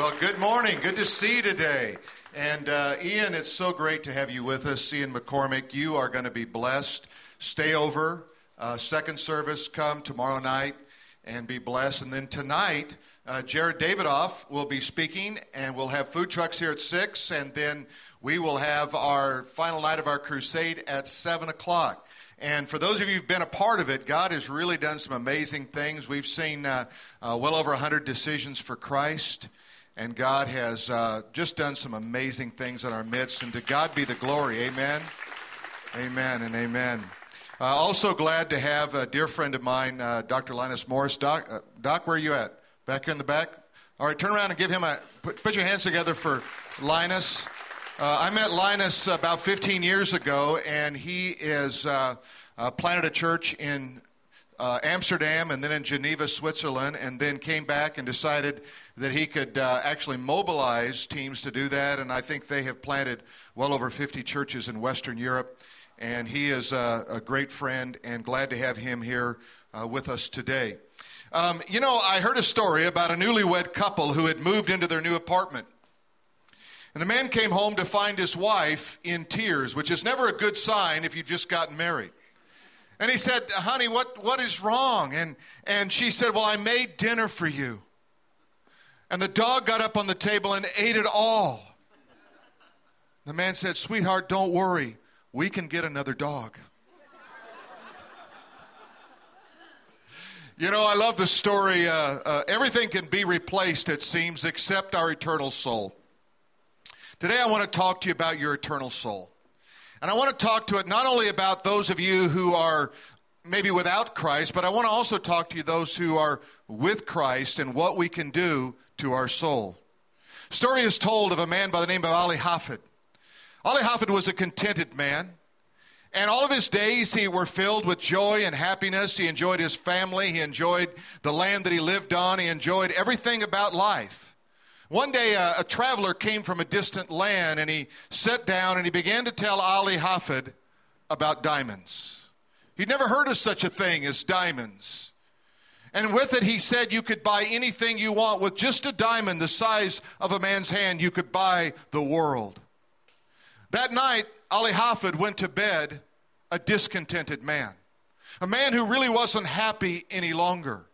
Well, good morning. Good to see you today. And uh, Ian, it's so great to have you with us. Ian McCormick, you are going to be blessed. Stay over. Uh, second service, come tomorrow night and be blessed. And then tonight, uh, Jared Davidoff will be speaking, and we'll have food trucks here at 6, and then we will have our final night of our crusade at 7 o'clock. And for those of you who've been a part of it, God has really done some amazing things. We've seen uh, uh, well over 100 decisions for Christ, and God has uh, just done some amazing things in our midst. And to God be the glory. Amen. Amen and amen. Uh, also glad to have a dear friend of mine, uh, Dr. Linus Morris. Doc, uh, Doc, where are you at? Back in the back? All right, turn around and give him a, put, put your hands together for Linus. Uh, I met Linus about 15 years ago, and he is uh, planted a church in Amsterdam and then in Geneva, Switzerland, and then came back and decided that he could uh, actually mobilize teams to do that. And I think they have planted well over 50 churches in Western Europe. And he is a, a great friend, and glad to have him here uh, with us today. Um, you know, I heard a story about a newlywed couple who had moved into their new apartment. And the man came home to find his wife in tears, which is never a good sign if you've just gotten married. And he said, Honey, what, what is wrong? And, and she said, Well, I made dinner for you. And the dog got up on the table and ate it all. The man said, Sweetheart, don't worry. We can get another dog. You know, I love the story. Uh, uh, everything can be replaced, it seems, except our eternal soul. Today, I want to talk to you about your eternal soul. And I want to talk to it not only about those of you who are maybe without Christ, but I want to also talk to you those who are with Christ and what we can do to our soul. Story is told of a man by the name of Ali Hafid. Ali Hafid was a contented man. And all of his days he were filled with joy and happiness. He enjoyed his family. He enjoyed the land that he lived on. He enjoyed everything about life. One day, a, a, traveler came from a distant land and he sat down and he began to tell Ali Hafid about diamonds. He'd never heard of such a thing as diamonds. And with it, he said you could buy anything you want. With just a diamond the size of a man's hand, you could buy the world. That night, Ali Hafid went to bed a discontented man, a man who really wasn't happy any longer.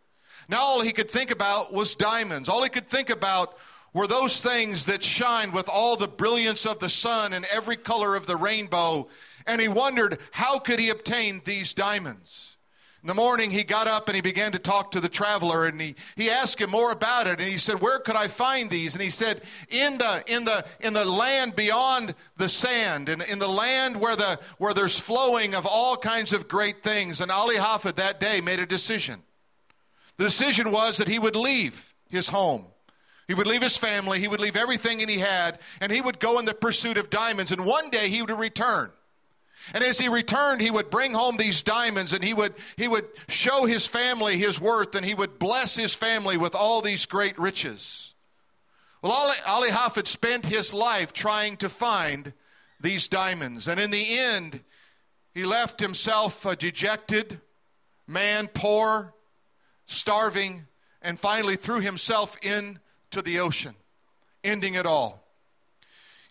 Now, all he could think about was diamonds. All he could think about were those things that shine with all the brilliance of the sun and every color of the rainbow. And he wondered, how could he obtain these diamonds? In the morning, he got up and he began to talk to the traveler, and he, he asked him more about it. And he said, Where could I find these? And he said, In the, in the, in the land beyond the sand, in, in the land where, the, where there's flowing of all kinds of great things. And Ali Hafid that day made a decision. The decision was that he would leave his home he would leave his family, he would leave everything he had, and he would go in the pursuit of diamonds. And one day he would return. And as he returned, he would bring home these diamonds and he would, he would show his family his worth and he would bless his family with all these great riches. Well, Ali, Ali Hafid spent his life trying to find these diamonds. And in the end, he left himself a dejected man, poor, starving, and finally threw himself in to the ocean, ending it all.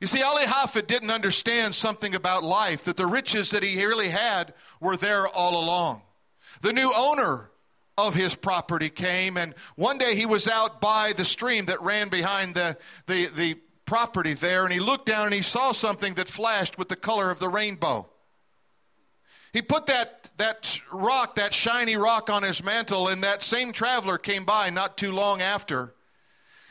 You see, Ali Hafid didn't understand something about life, that the riches that he really had were there all along. The new owner of his property came, and one day he was out by the stream that ran behind the, the, the property there, and he looked down and he saw something that flashed with the color of the rainbow. He put that, that rock, that shiny rock, on his mantle, and that same traveler came by not too long after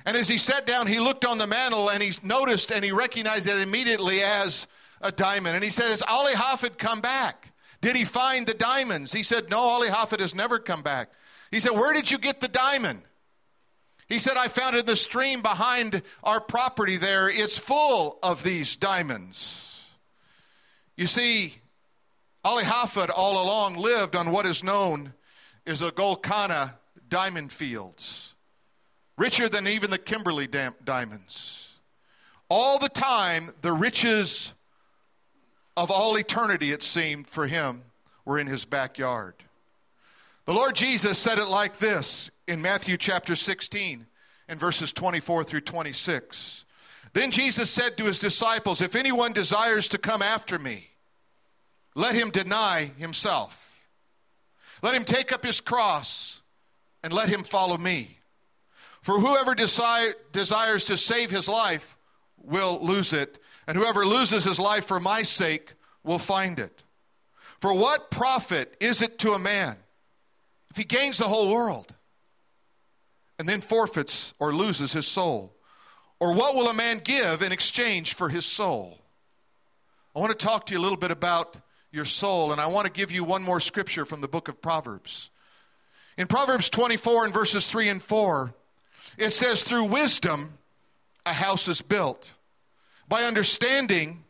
and as he sat down, he looked on the mantle and he noticed and he recognized it immediately as a diamond. And he said, Has Ali Hafid come back? Did he find the diamonds? He said, No, Ali Hafid has never come back. He said, Where did you get the diamond? He said, I found it in the stream behind our property there. It's full of these diamonds. You see, Ali Hafid all along lived on what is known as the Golconda diamond fields richer than even the Kimberley diamonds. All the time, the riches of all eternity, it seemed for him, were in his backyard. The Lord Jesus said it like this in Matthew chapter 16 and verses 24 through 26. Then Jesus said to his disciples, If anyone desires to come after me, let him deny himself. Let him take up his cross and let him follow me. For whoever desi- desires to save his life will lose it, and whoever loses his life for my sake will find it. For what profit is it to a man if he gains the whole world and then forfeits or loses his soul? Or what will a man give in exchange for his soul? I want to talk to you a little bit about your soul, and I want to give you one more scripture from the book of Proverbs. In Proverbs 24 and verses 3 and 4, it says, Through wisdom a house is built, by understanding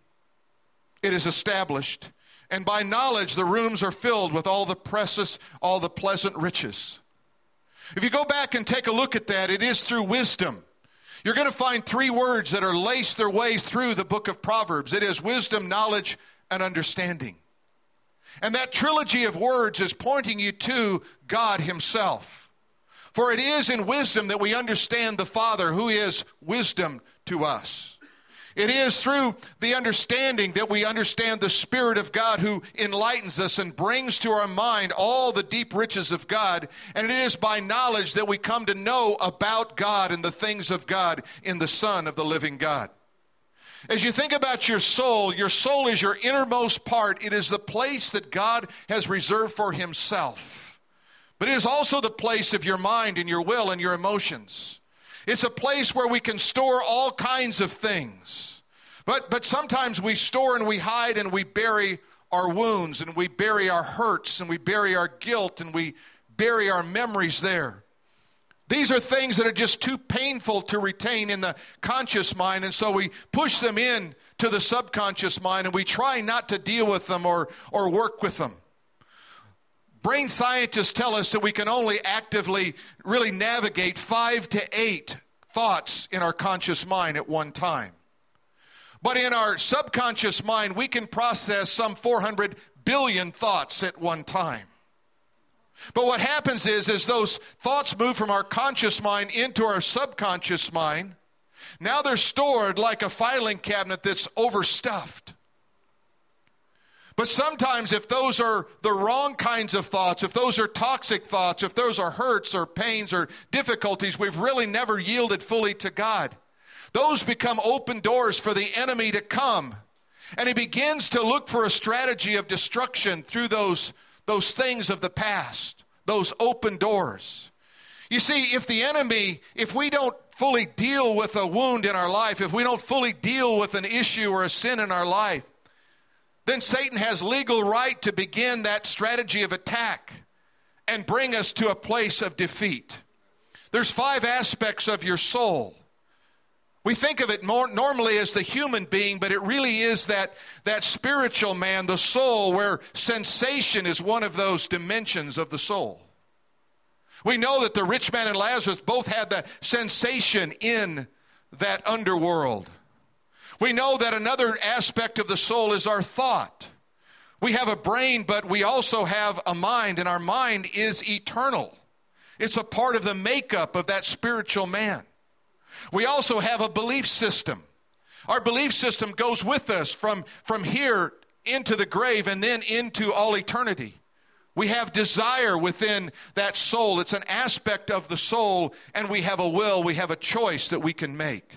it is established, and by knowledge the rooms are filled with all the precious, all the pleasant riches. If you go back and take a look at that, it is through wisdom. You're going to find three words that are laced their way through the book of Proverbs it is wisdom, knowledge, and understanding. And that trilogy of words is pointing you to God Himself. For it is in wisdom that we understand the Father, who is wisdom to us. It is through the understanding that we understand the Spirit of God who enlightens us and brings to our mind all the deep riches of God. And it is by knowledge that we come to know about God and the things of God in the Son of the living God. As you think about your soul, your soul is your innermost part. It is the place that God has reserved for Himself. But it is also the place of your mind and your will and your emotions. It's a place where we can store all kinds of things. But, but sometimes we store and we hide and we bury our wounds and we bury our hurts and we bury our guilt and we bury our memories there. These are things that are just too painful to retain in the conscious mind, and so we push them in to the subconscious mind and we try not to deal with them or, or work with them. Brain scientists tell us that we can only actively really navigate five to eight thoughts in our conscious mind at one time. But in our subconscious mind, we can process some 400 billion thoughts at one time. But what happens is, as those thoughts move from our conscious mind into our subconscious mind, now they're stored like a filing cabinet that's overstuffed. But sometimes, if those are the wrong kinds of thoughts, if those are toxic thoughts, if those are hurts or pains or difficulties, we've really never yielded fully to God. Those become open doors for the enemy to come. And he begins to look for a strategy of destruction through those, those things of the past, those open doors. You see, if the enemy, if we don't fully deal with a wound in our life, if we don't fully deal with an issue or a sin in our life, then Satan has legal right to begin that strategy of attack and bring us to a place of defeat. There's five aspects of your soul. We think of it more normally as the human being, but it really is that, that spiritual man, the soul, where sensation is one of those dimensions of the soul. We know that the rich man and Lazarus both had the sensation in that underworld. We know that another aspect of the soul is our thought. We have a brain, but we also have a mind, and our mind is eternal. It's a part of the makeup of that spiritual man. We also have a belief system. Our belief system goes with us from, from here into the grave and then into all eternity. We have desire within that soul. It's an aspect of the soul, and we have a will, we have a choice that we can make.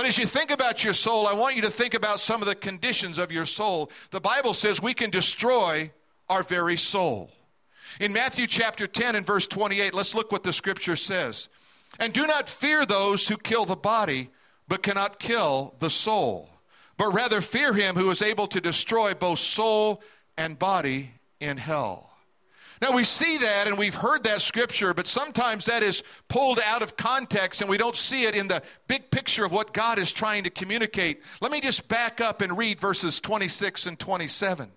But as you think about your soul, I want you to think about some of the conditions of your soul. The Bible says we can destroy our very soul. In Matthew chapter 10 and verse 28, let's look what the scripture says. And do not fear those who kill the body, but cannot kill the soul, but rather fear him who is able to destroy both soul and body in hell. Now we see that and we've heard that scripture, but sometimes that is pulled out of context and we don't see it in the big picture of what God is trying to communicate. Let me just back up and read verses 26 and 27.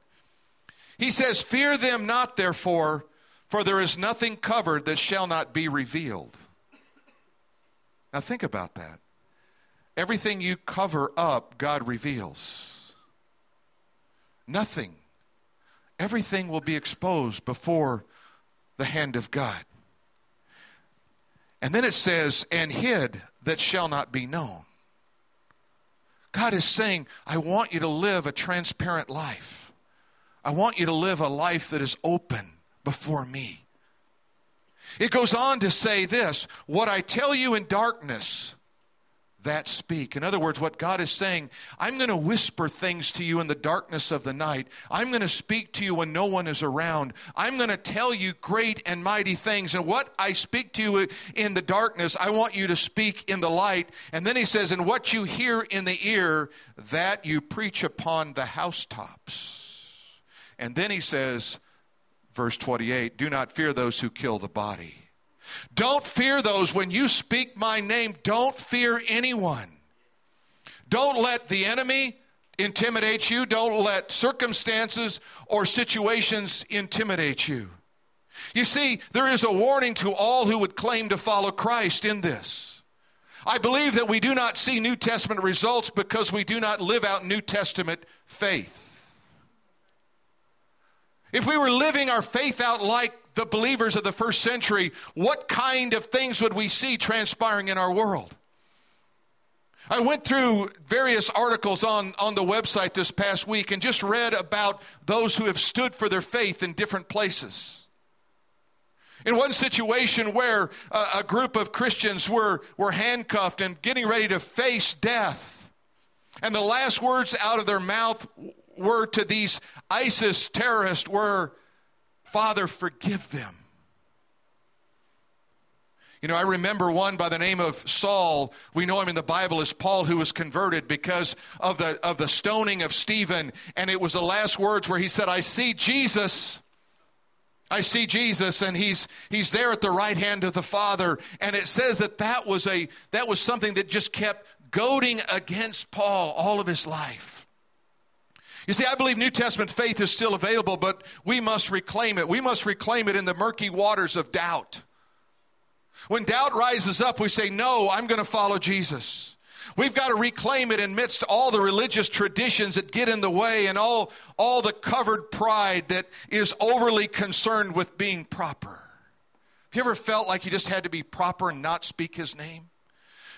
He says, Fear them not, therefore, for there is nothing covered that shall not be revealed. Now think about that. Everything you cover up, God reveals. Nothing everything will be exposed before the hand of God. And then it says, and hid that shall not be known. God is saying, I want you to live a transparent life. I want you to live a life that is open before me. It goes on to say this What I tell you in darkness, that speak. In other words, what God is saying, I'm going to whisper things to you in the darkness of the night. I'm going to speak to you when no one is around. I'm going to tell you great and mighty things. And what I speak to you in the darkness, I want you to speak in the light. And then he says, And what you hear in the ear, that you preach upon the housetops. And then he says, verse 28, Do not fear those who kill the body don't fear those when you speak my name. Don't fear anyone. Don't let the enemy intimidate you. Don't let circumstances or situations intimidate you. You see, there is a warning to all who would claim to follow Christ in this. I believe that we do not see New Testament results because we do not live out New Testament faith. If we were living our faith out like the believers of the first century, what kind of things would we see transpiring in our world? I went through various articles on, on the website this past week and just read about those who have stood for their faith in different places. In one situation where a, a group of Christians were, were handcuffed and getting ready to face death, and the last words out of their mouth were to these ISIS terrorists were, Father, forgive them. You know, I remember one by the name of Saul. We know him in the Bible as Paul, who was converted because of the, of the stoning of Stephen. And it was the last words where he said, I see Jesus. I see Jesus, and he's, he's there at the right hand of the Father. And it says that that was, a, that was something that just kept goading against Paul all of his life. You see, I believe New Testament faith is still available, but we must reclaim it. We must reclaim it in the murky waters of doubt. When doubt rises up, we say, No, I'm going to follow Jesus. We've got to reclaim it amidst all the religious traditions that get in the way and all, all the covered pride that is overly concerned with being proper. Have you ever felt like you just had to be proper and not speak his name?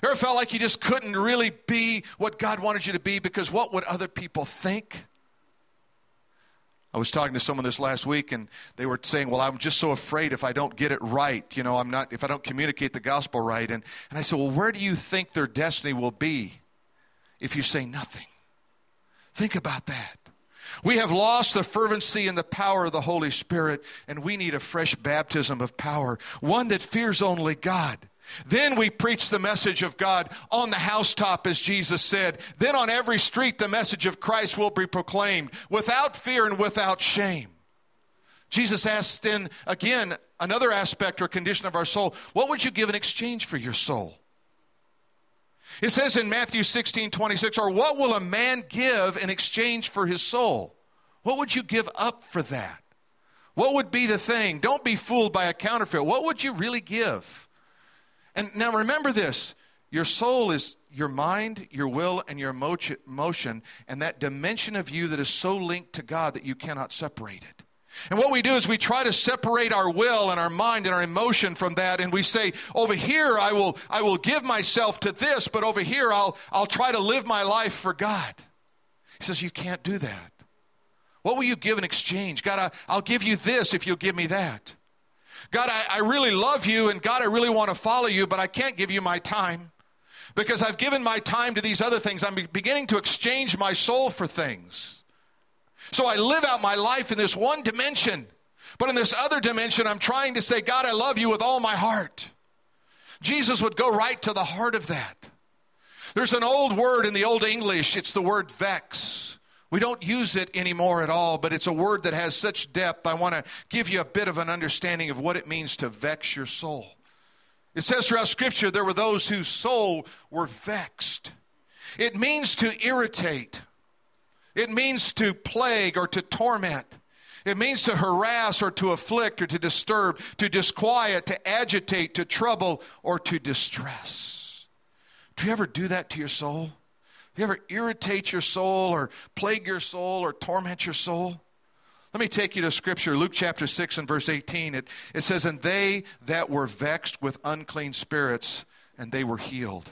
You ever felt like you just couldn't really be what God wanted you to be because what would other people think? I was talking to someone this last week and they were saying, Well, I'm just so afraid if I don't get it right, you know, I'm not, if I don't communicate the gospel right. And, and I said, Well, where do you think their destiny will be if you say nothing? Think about that. We have lost the fervency and the power of the Holy Spirit, and we need a fresh baptism of power, one that fears only God. Then we preach the message of God on the housetop, as Jesus said. Then on every street, the message of Christ will be proclaimed without fear and without shame. Jesus asked then again another aspect or condition of our soul what would you give in exchange for your soul? It says in Matthew 16 26, or what will a man give in exchange for his soul? What would you give up for that? What would be the thing? Don't be fooled by a counterfeit. What would you really give? And now remember this your soul is your mind, your will, and your emotion, and that dimension of you that is so linked to God that you cannot separate it. And what we do is we try to separate our will and our mind and our emotion from that, and we say, over here I will I will give myself to this, but over here I'll I'll try to live my life for God. He says, You can't do that. What will you give in exchange? God, I, I'll give you this if you'll give me that. God, I, I really love you, and God, I really want to follow you, but I can't give you my time because I've given my time to these other things. I'm beginning to exchange my soul for things. So I live out my life in this one dimension, but in this other dimension, I'm trying to say, God, I love you with all my heart. Jesus would go right to the heart of that. There's an old word in the Old English, it's the word vex. We don't use it anymore at all, but it's a word that has such depth. I want to give you a bit of an understanding of what it means to vex your soul. It says throughout Scripture there were those whose soul were vexed. It means to irritate, it means to plague or to torment. It means to harass or to afflict or to disturb, to disquiet, to agitate, to trouble, or to distress. Do you ever do that to your soul? You ever irritate your soul or plague your soul or torment your soul? Let me take you to scripture, Luke chapter 6 and verse 18. It, it says, And they that were vexed with unclean spirits, and they were healed.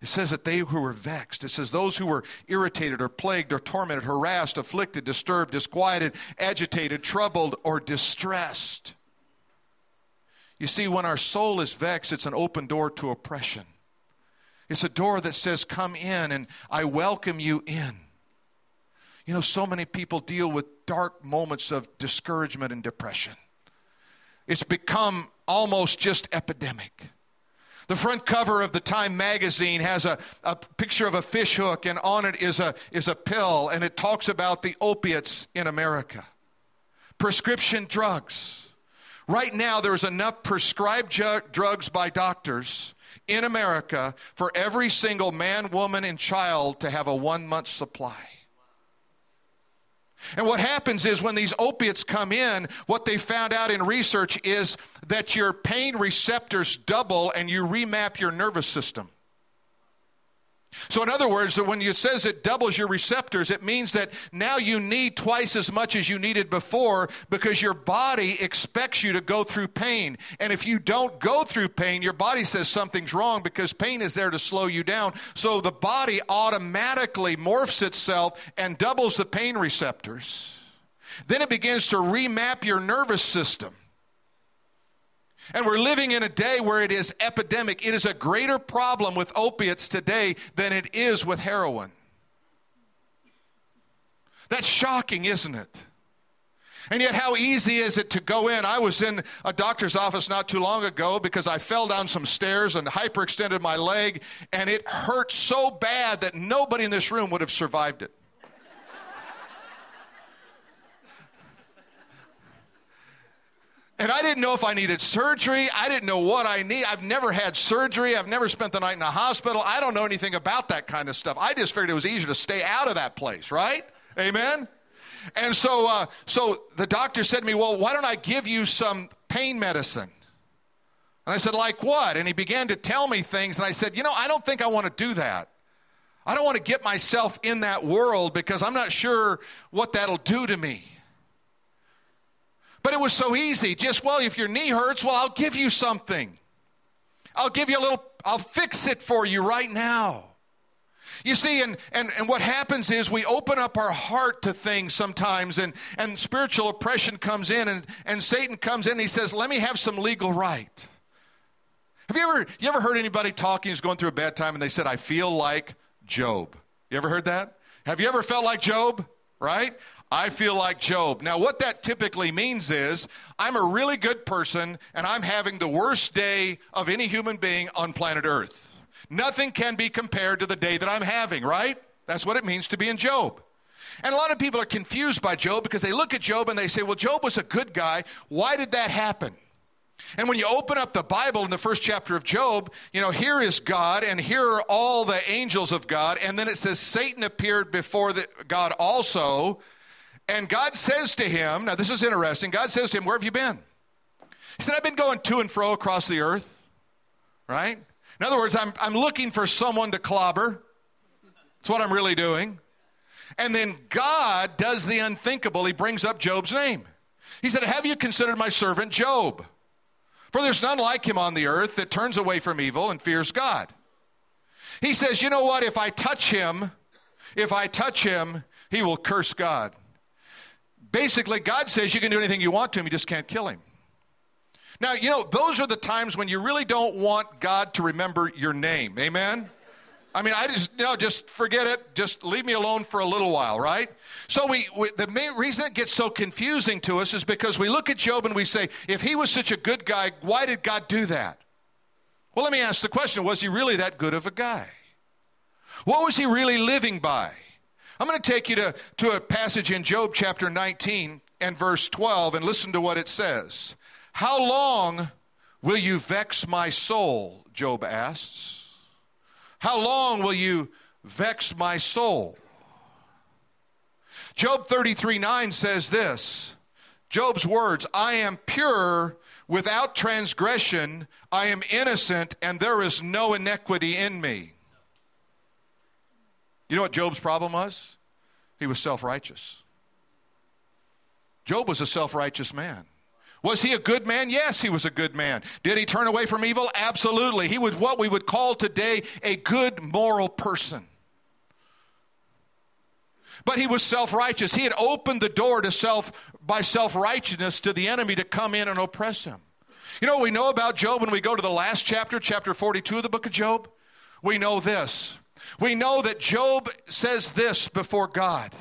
It says that they who were vexed, it says those who were irritated or plagued or tormented, harassed, afflicted, disturbed, disquieted, agitated, troubled, or distressed. You see, when our soul is vexed, it's an open door to oppression. It's a door that says, Come in, and I welcome you in. You know, so many people deal with dark moments of discouragement and depression. It's become almost just epidemic. The front cover of the Time magazine has a, a picture of a fish hook, and on it is a, is a pill, and it talks about the opiates in America. Prescription drugs. Right now, there's enough prescribed ju- drugs by doctors in America for every single man, woman, and child to have a one month supply. And what happens is when these opiates come in, what they found out in research is that your pain receptors double and you remap your nervous system. So, in other words, when it says it doubles your receptors, it means that now you need twice as much as you needed before because your body expects you to go through pain. And if you don't go through pain, your body says something's wrong because pain is there to slow you down. So, the body automatically morphs itself and doubles the pain receptors. Then it begins to remap your nervous system. And we're living in a day where it is epidemic. It is a greater problem with opiates today than it is with heroin. That's shocking, isn't it? And yet, how easy is it to go in? I was in a doctor's office not too long ago because I fell down some stairs and hyperextended my leg, and it hurt so bad that nobody in this room would have survived it. And I didn't know if I needed surgery. I didn't know what I need. I've never had surgery. I've never spent the night in a hospital. I don't know anything about that kind of stuff. I just figured it was easier to stay out of that place, right? Amen? And so, uh, so the doctor said to me, Well, why don't I give you some pain medicine? And I said, Like what? And he began to tell me things. And I said, You know, I don't think I want to do that. I don't want to get myself in that world because I'm not sure what that'll do to me. But it was so easy. Just, well, if your knee hurts, well, I'll give you something. I'll give you a little, I'll fix it for you right now. You see, and, and, and what happens is we open up our heart to things sometimes, and, and spiritual oppression comes in, and, and Satan comes in and he says, Let me have some legal right. Have you ever, you ever heard anybody talking who's going through a bad time and they said, I feel like Job? You ever heard that? Have you ever felt like Job? Right? I feel like Job. Now, what that typically means is I'm a really good person and I'm having the worst day of any human being on planet Earth. Nothing can be compared to the day that I'm having, right? That's what it means to be in Job. And a lot of people are confused by Job because they look at Job and they say, well, Job was a good guy. Why did that happen? And when you open up the Bible in the first chapter of Job, you know, here is God and here are all the angels of God. And then it says Satan appeared before the, God also. And God says to him, now this is interesting, God says to him, Where have you been? He said, I've been going to and fro across the earth, right? In other words, I'm, I'm looking for someone to clobber. That's what I'm really doing. And then God does the unthinkable. He brings up Job's name. He said, Have you considered my servant Job? For there's none like him on the earth that turns away from evil and fears God. He says, You know what? If I touch him, if I touch him, he will curse God. Basically, God says you can do anything you want to him, you just can't kill him. Now, you know, those are the times when you really don't want God to remember your name. Amen? I mean, I just, you know, just forget it. Just leave me alone for a little while, right? So we, we, the main reason it gets so confusing to us is because we look at Job and we say, if he was such a good guy, why did God do that? Well, let me ask the question, was he really that good of a guy? What was he really living by? I'm going to take you to, to a passage in Job chapter 19 and verse 12 and listen to what it says. How long will you vex my soul? Job asks. How long will you vex my soul? Job 33 9 says this Job's words, I am pure without transgression, I am innocent, and there is no iniquity in me. You know what Job's problem was? He was self righteous. Job was a self righteous man. Was he a good man? Yes, he was a good man. Did he turn away from evil? Absolutely. He was what we would call today a good moral person. But he was self righteous. He had opened the door to self by self righteousness to the enemy to come in and oppress him. You know what we know about Job when we go to the last chapter, chapter 42 of the book of Job? We know this. We know that Job says this before God.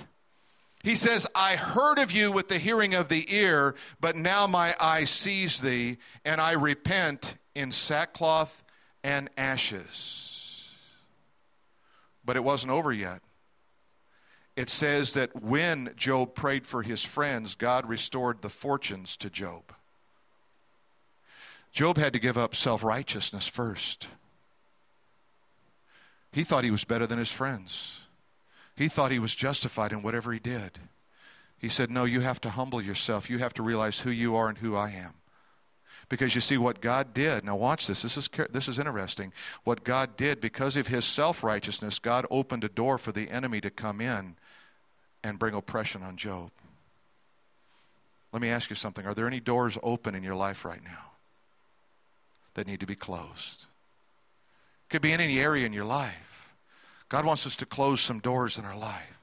He says, I heard of you with the hearing of the ear, but now my eye sees thee, and I repent in sackcloth and ashes. But it wasn't over yet. It says that when Job prayed for his friends, God restored the fortunes to Job. Job had to give up self righteousness first. He thought he was better than his friends. He thought he was justified in whatever he did. He said, No, you have to humble yourself. You have to realize who you are and who I am. Because you see, what God did, now watch this, this is, this is interesting. What God did, because of his self righteousness, God opened a door for the enemy to come in and bring oppression on Job. Let me ask you something. Are there any doors open in your life right now that need to be closed? Could be in any area in your life. God wants us to close some doors in our life.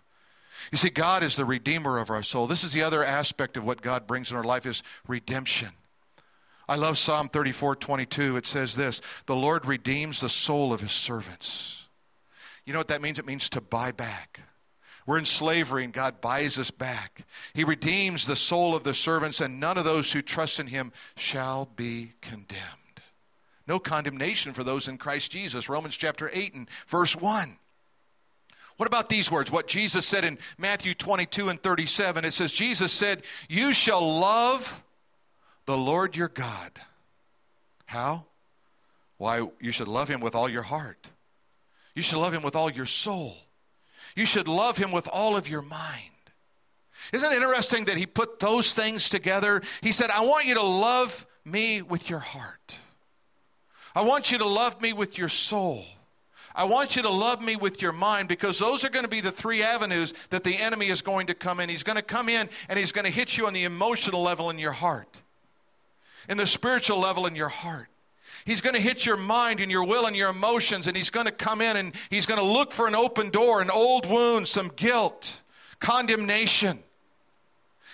You see, God is the redeemer of our soul. This is the other aspect of what God brings in our life is redemption. I love Psalm 34, 22. It says this, the Lord redeems the soul of his servants. You know what that means? It means to buy back. We're in slavery and God buys us back. He redeems the soul of the servants and none of those who trust in him shall be condemned. No condemnation for those in Christ Jesus. Romans chapter 8 and verse 1. What about these words? What Jesus said in Matthew 22 and 37. It says, Jesus said, You shall love the Lord your God. How? Why, you should love him with all your heart. You should love him with all your soul. You should love him with all of your mind. Isn't it interesting that he put those things together? He said, I want you to love me with your heart. I want you to love me with your soul. I want you to love me with your mind because those are going to be the three avenues that the enemy is going to come in. He's going to come in and he's going to hit you on the emotional level in your heart, in the spiritual level in your heart. He's going to hit your mind and your will and your emotions, and he's going to come in and he's going to look for an open door, an old wound, some guilt, condemnation.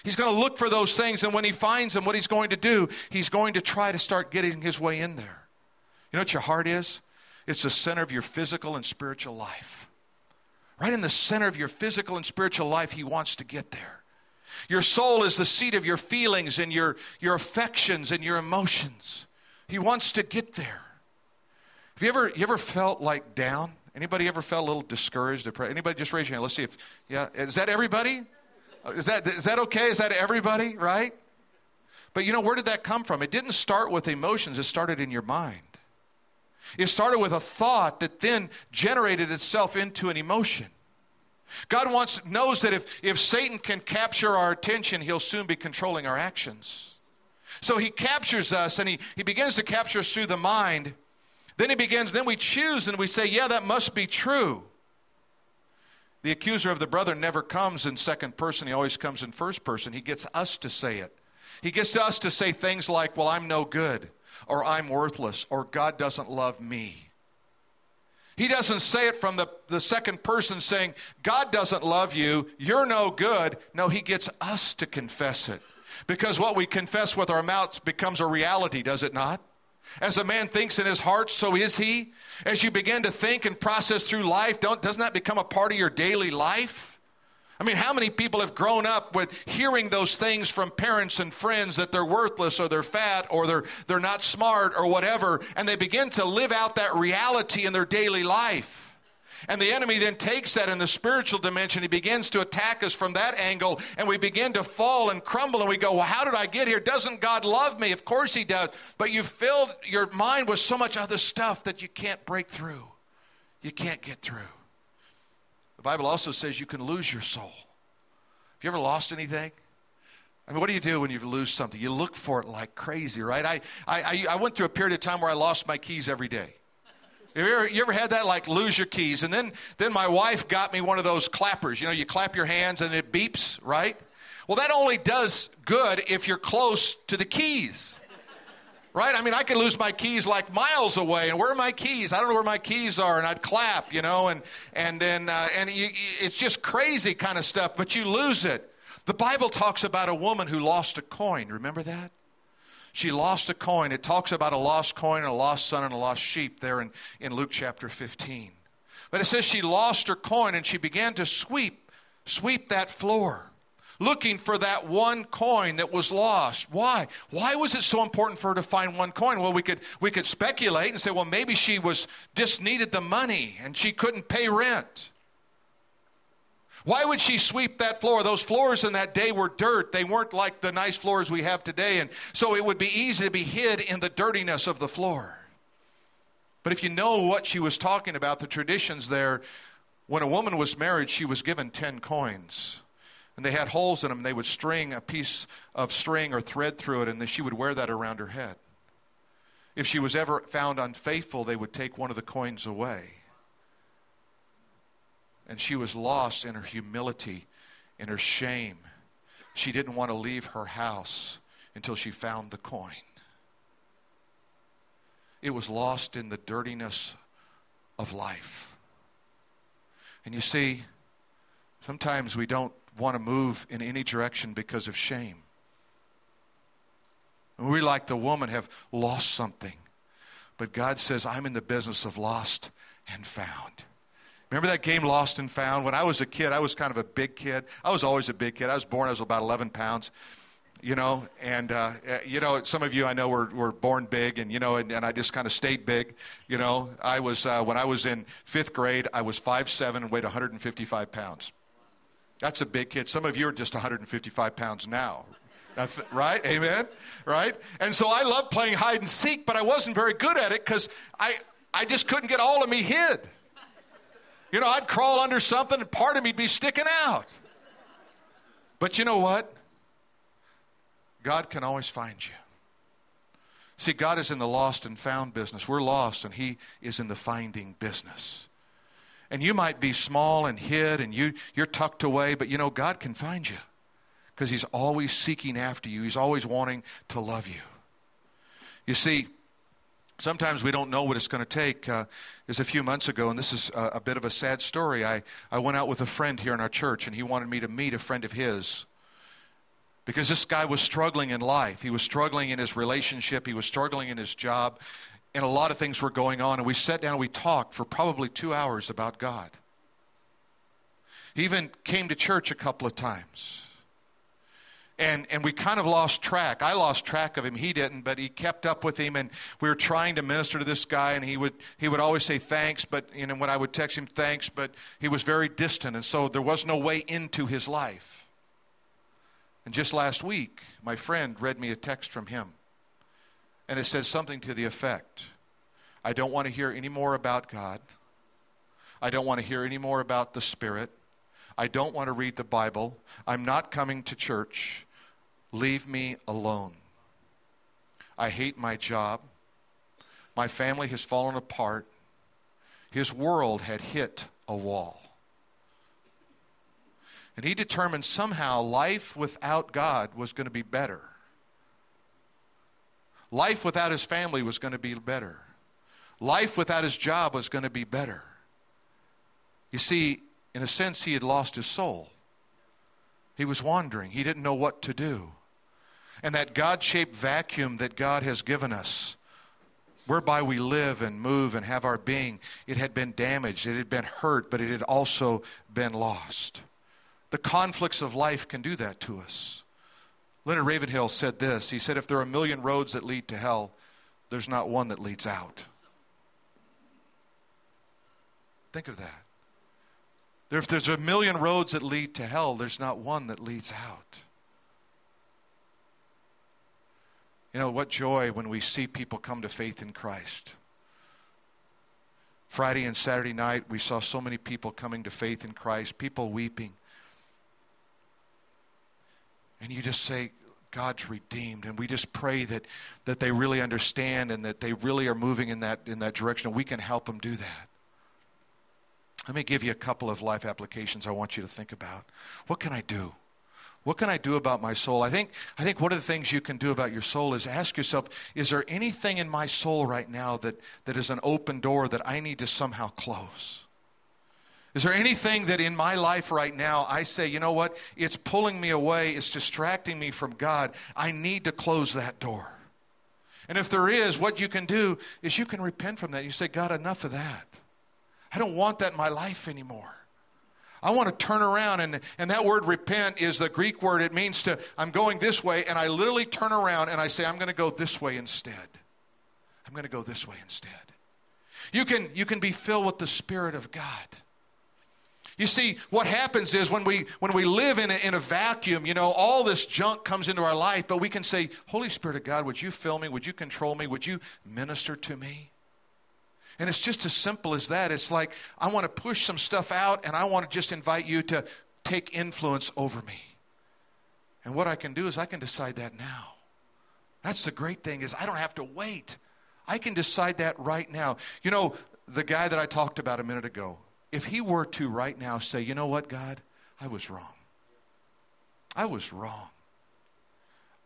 He's going to look for those things, and when he finds them, what he's going to do, he's going to try to start getting his way in there. You know what your heart is? It's the center of your physical and spiritual life. Right in the center of your physical and spiritual life, He wants to get there. Your soul is the seat of your feelings and your, your affections and your emotions. He wants to get there. Have you ever, you ever felt like down? Anybody ever felt a little discouraged? Depressed? Anybody just raise your hand? Let's see if, yeah, is that everybody? Uh, is that, is that okay? Is that everybody, right? But you know, where did that come from? It didn't start with emotions, it started in your mind. It started with a thought that then generated itself into an emotion. God wants knows that if, if Satan can capture our attention, he'll soon be controlling our actions. So he captures us and he, he begins to capture us through the mind. Then he begins, then we choose and we say, Yeah, that must be true. The accuser of the brother never comes in second person, he always comes in first person. He gets us to say it. He gets us to say things like, Well, I'm no good or I'm worthless or God doesn't love me. He doesn't say it from the, the second person saying, God doesn't love you, you're no good. No, he gets us to confess it. Because what we confess with our mouths becomes a reality, does it not? As a man thinks in his heart, so is he. As you begin to think and process through life, don't, doesn't that become a part of your daily life? I mean, how many people have grown up with hearing those things from parents and friends that they're worthless or they're fat or they're, they're not smart or whatever, and they begin to live out that reality in their daily life? And the enemy then takes that in the spiritual dimension. He begins to attack us from that angle, and we begin to fall and crumble, and we go, Well, how did I get here? Doesn't God love me? Of course He does. But you filled your mind with so much other stuff that you can't break through. You can't get through. Bible also says you can lose your soul. Have you ever lost anything? I mean, what do you do when you lose something? You look for it like crazy, right? I, I, I went through a period of time where I lost my keys every day. You ever, you ever had that, like lose your keys? And then, then my wife got me one of those clappers. You know, you clap your hands and it beeps, right? Well, that only does good if you're close to the keys. Right? I mean, I could lose my keys like miles away, and where are my keys? I don't know where my keys are, and I'd clap, you know, and and then uh, and you, it's just crazy kind of stuff. But you lose it. The Bible talks about a woman who lost a coin. Remember that? She lost a coin. It talks about a lost coin, and a lost son, and a lost sheep there in, in Luke chapter 15. But it says she lost her coin, and she began to sweep, sweep that floor looking for that one coin that was lost. Why? Why was it so important for her to find one coin? Well, we could we could speculate and say, well, maybe she was just needed the money and she couldn't pay rent. Why would she sweep that floor? Those floors in that day were dirt. They weren't like the nice floors we have today. And so it would be easy to be hid in the dirtiness of the floor. But if you know what she was talking about, the traditions there, when a woman was married, she was given 10 coins and they had holes in them. And they would string a piece of string or thread through it, and then she would wear that around her head. If she was ever found unfaithful, they would take one of the coins away. And she was lost in her humility, in her shame. She didn't want to leave her house until she found the coin. It was lost in the dirtiness of life. And you see, sometimes we don't want to move in any direction because of shame. And we, like the woman, have lost something. But God says, I'm in the business of lost and found. Remember that game, Lost and Found? When I was a kid, I was kind of a big kid. I was always a big kid. I was born, I was about 11 pounds, you know. And, uh, eh, you know, some of you I know were, were born big, and, you know, and, and I just kind of stayed big, you know. I was, uh, when I was in fifth grade, I was 5'7 and weighed 155 pounds. That's a big kid. Some of you are just 155 pounds now. right? Amen? Right? And so I loved playing hide and seek, but I wasn't very good at it because I, I just couldn't get all of me hid. You know, I'd crawl under something and part of me'd be sticking out. But you know what? God can always find you. See, God is in the lost and found business. We're lost, and He is in the finding business. And you might be small and hid and you, you're tucked away, but you know, God can find you because He's always seeking after you, He's always wanting to love you. You see, sometimes we don't know what it's going to take. Uh, is a few months ago, and this is a, a bit of a sad story. I, I went out with a friend here in our church, and he wanted me to meet a friend of his because this guy was struggling in life. He was struggling in his relationship, he was struggling in his job, and a lot of things were going on. And we sat down and we talked for probably two hours about God. He even came to church a couple of times. And, and we kind of lost track. I lost track of him. He didn't, but he kept up with him. And we were trying to minister to this guy, and he would, he would always say thanks, but you know, when I would text him thanks, but he was very distant. And so there was no way into his life. And just last week, my friend read me a text from him. And it says something to the effect I don't want to hear any more about God. I don't want to hear any more about the Spirit. I don't want to read the Bible. I'm not coming to church. Leave me alone. I hate my job. My family has fallen apart. His world had hit a wall. And he determined somehow life without God was going to be better. Life without his family was going to be better. Life without his job was going to be better. You see, in a sense, he had lost his soul. He was wandering, he didn't know what to do. And that God shaped vacuum that God has given us, whereby we live and move and have our being, it had been damaged, it had been hurt, but it had also been lost. The conflicts of life can do that to us. Leonard Ravenhill said this. He said, If there are a million roads that lead to hell, there's not one that leads out. Think of that. If there's a million roads that lead to hell, there's not one that leads out. You know, what joy when we see people come to faith in Christ. Friday and Saturday night, we saw so many people coming to faith in Christ, people weeping. And you just say, God's redeemed. And we just pray that, that they really understand and that they really are moving in that, in that direction. And we can help them do that. Let me give you a couple of life applications I want you to think about. What can I do? What can I do about my soul? I think, I think one of the things you can do about your soul is ask yourself, is there anything in my soul right now that, that is an open door that I need to somehow close? Is there anything that in my life right now I say, you know what? It's pulling me away, it's distracting me from God. I need to close that door. And if there is, what you can do is you can repent from that. You say, God, enough of that. I don't want that in my life anymore. I want to turn around. And, and that word repent is the Greek word. It means to, I'm going this way, and I literally turn around and I say, I'm going to go this way instead. I'm going to go this way instead. You can, you can be filled with the Spirit of God. You see, what happens is when we when we live in a, in a vacuum, you know, all this junk comes into our life, but we can say, Holy Spirit of God, would you fill me? Would you control me? Would you minister to me? And it's just as simple as that. It's like, I want to push some stuff out and I want to just invite you to take influence over me. And what I can do is I can decide that now. That's the great thing is I don't have to wait. I can decide that right now. You know, the guy that I talked about a minute ago, if he were to right now say, "You know what, God? I was wrong. I was wrong.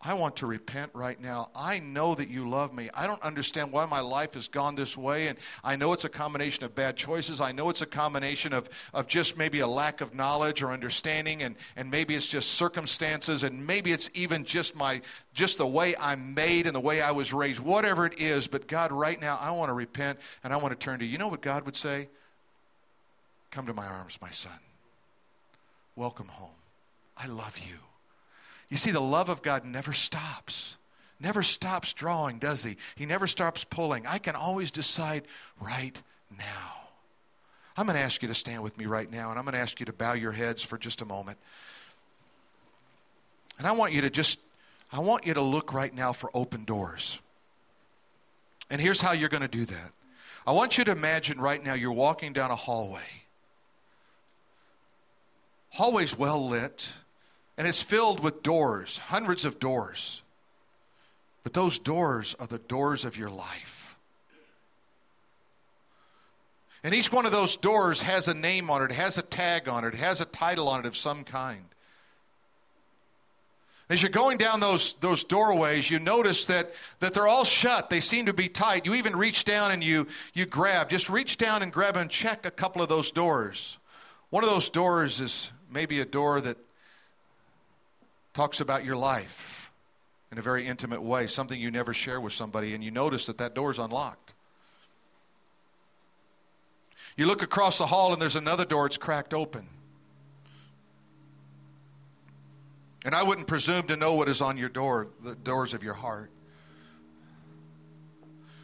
I want to repent right now. I know that you love me. I don't understand why my life has gone this way. And I know it's a combination of bad choices. I know it's a combination of, of just maybe a lack of knowledge or understanding. And, and maybe it's just circumstances. And maybe it's even just my just the way I'm made and the way I was raised. Whatever it is. But God, right now, I want to repent and I want to turn to you. You know what God would say? Come to my arms, my son. Welcome home. I love you. You see, the love of God never stops. Never stops drawing, does he? He never stops pulling. I can always decide right now. I'm going to ask you to stand with me right now, and I'm going to ask you to bow your heads for just a moment. And I want you to just, I want you to look right now for open doors. And here's how you're going to do that. I want you to imagine right now you're walking down a hallway. Hallway's well lit and it's filled with doors, hundreds of doors. But those doors are the doors of your life. And each one of those doors has a name on it, has a tag on it, has a title on it of some kind. As you're going down those, those doorways, you notice that, that they're all shut. They seem to be tight. You even reach down and you, you grab. Just reach down and grab and check a couple of those doors. One of those doors is maybe a door that talks about your life in a very intimate way, something you never share with somebody, and you notice that that door is unlocked. You look across the hall and there's another door, it's cracked open. And I wouldn't presume to know what is on your door, the doors of your heart.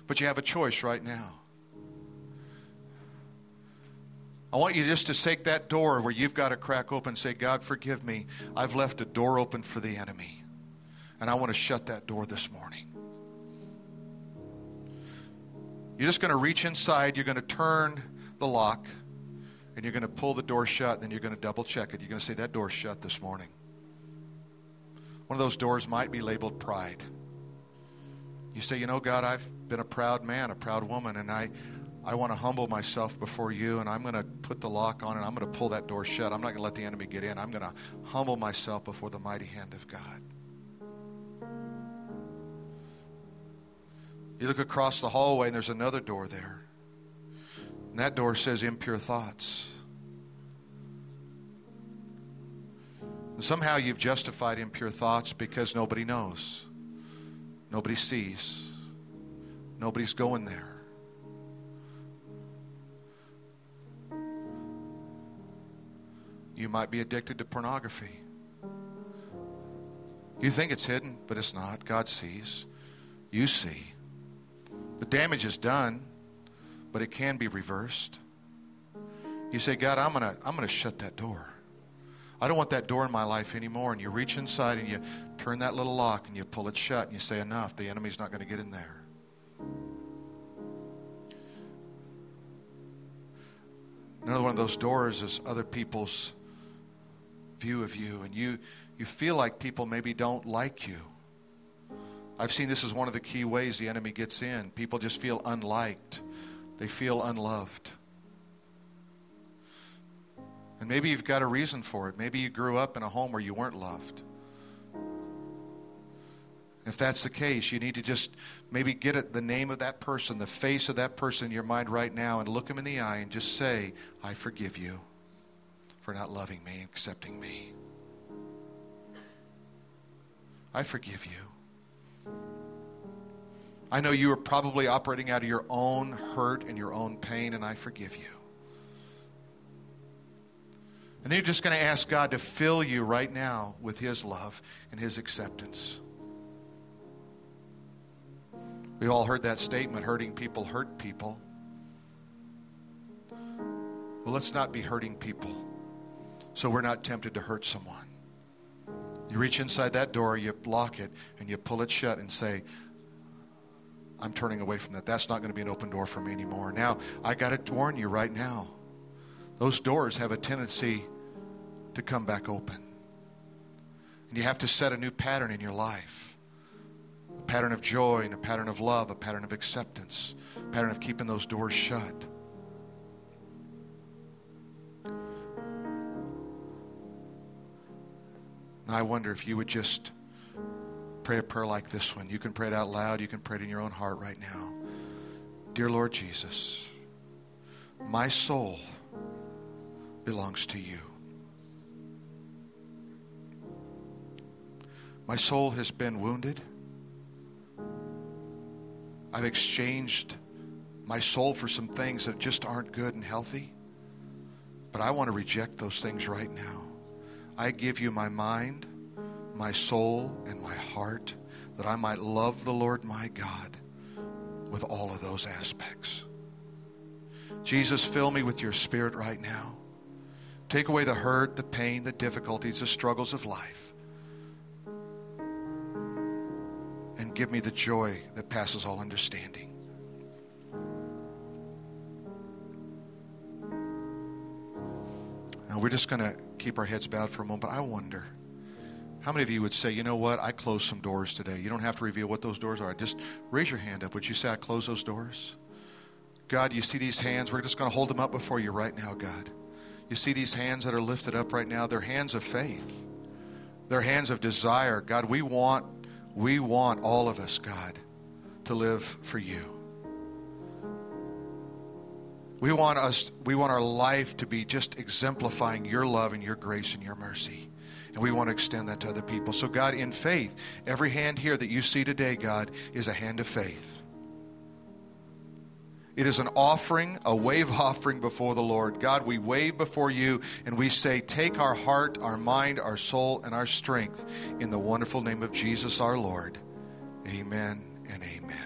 But you have a choice right now. I want you just to take that door where you've got a crack open say, God, forgive me. I've left a door open for the enemy. And I want to shut that door this morning. You're just going to reach inside, you're going to turn the lock, and you're going to pull the door shut, then you're going to double check it. You're going to say, That door's shut this morning. One of those doors might be labeled pride. You say, You know, God, I've been a proud man, a proud woman, and I, I want to humble myself before you, and I'm going to put the lock on, and I'm going to pull that door shut. I'm not going to let the enemy get in. I'm going to humble myself before the mighty hand of God. You look across the hallway, and there's another door there. And that door says impure thoughts. And somehow you've justified impure thoughts because nobody knows, nobody sees, nobody's going there. You might be addicted to pornography. You think it's hidden, but it's not. God sees. You see. The damage is done, but it can be reversed. You say, God, I'm going to I'm going to shut that door. I don't want that door in my life anymore. And you reach inside and you turn that little lock and you pull it shut and you say, Enough. The enemy's not going to get in there. Another one of those doors is other people's view of you, and you, you feel like people maybe don't like you. I've seen this as one of the key ways the enemy gets in. People just feel unliked, they feel unloved. And maybe you've got a reason for it. Maybe you grew up in a home where you weren't loved. If that's the case, you need to just maybe get it, the name of that person, the face of that person in your mind right now, and look him in the eye and just say, I forgive you for not loving me and accepting me. I forgive you. I know you are probably operating out of your own hurt and your own pain, and I forgive you. And then you're just going to ask God to fill you right now with His love and His acceptance. We've all heard that statement hurting people hurt people. Well, let's not be hurting people so we're not tempted to hurt someone. You reach inside that door, you block it, and you pull it shut and say, I'm turning away from that. That's not going to be an open door for me anymore. Now, I got to warn you right now. Those doors have a tendency to come back open. And you have to set a new pattern in your life a pattern of joy and a pattern of love, a pattern of acceptance, a pattern of keeping those doors shut. And I wonder if you would just pray a prayer like this one. You can pray it out loud, you can pray it in your own heart right now. Dear Lord Jesus, my soul belongs to you. My soul has been wounded. I've exchanged my soul for some things that just aren't good and healthy. But I want to reject those things right now. I give you my mind, my soul, and my heart that I might love the Lord my God with all of those aspects. Jesus, fill me with your spirit right now. Take away the hurt, the pain, the difficulties, the struggles of life. And give me the joy that passes all understanding. Now, we're just going to keep our heads bowed for a moment. I wonder how many of you would say, you know what, I closed some doors today. You don't have to reveal what those doors are. Just raise your hand up. Would you say, I close those doors? God, you see these hands? We're just going to hold them up before you right now, God. You see these hands that are lifted up right now? They're hands of faith, they're hands of desire. God, we want we want all of us, God, to live for you. We want us we want our life to be just exemplifying your love and your grace and your mercy. And we want to extend that to other people. So God, in faith, every hand here that you see today, God, is a hand of faith. It is an offering, a wave offering before the Lord. God, we wave before you and we say, Take our heart, our mind, our soul, and our strength in the wonderful name of Jesus our Lord. Amen and amen.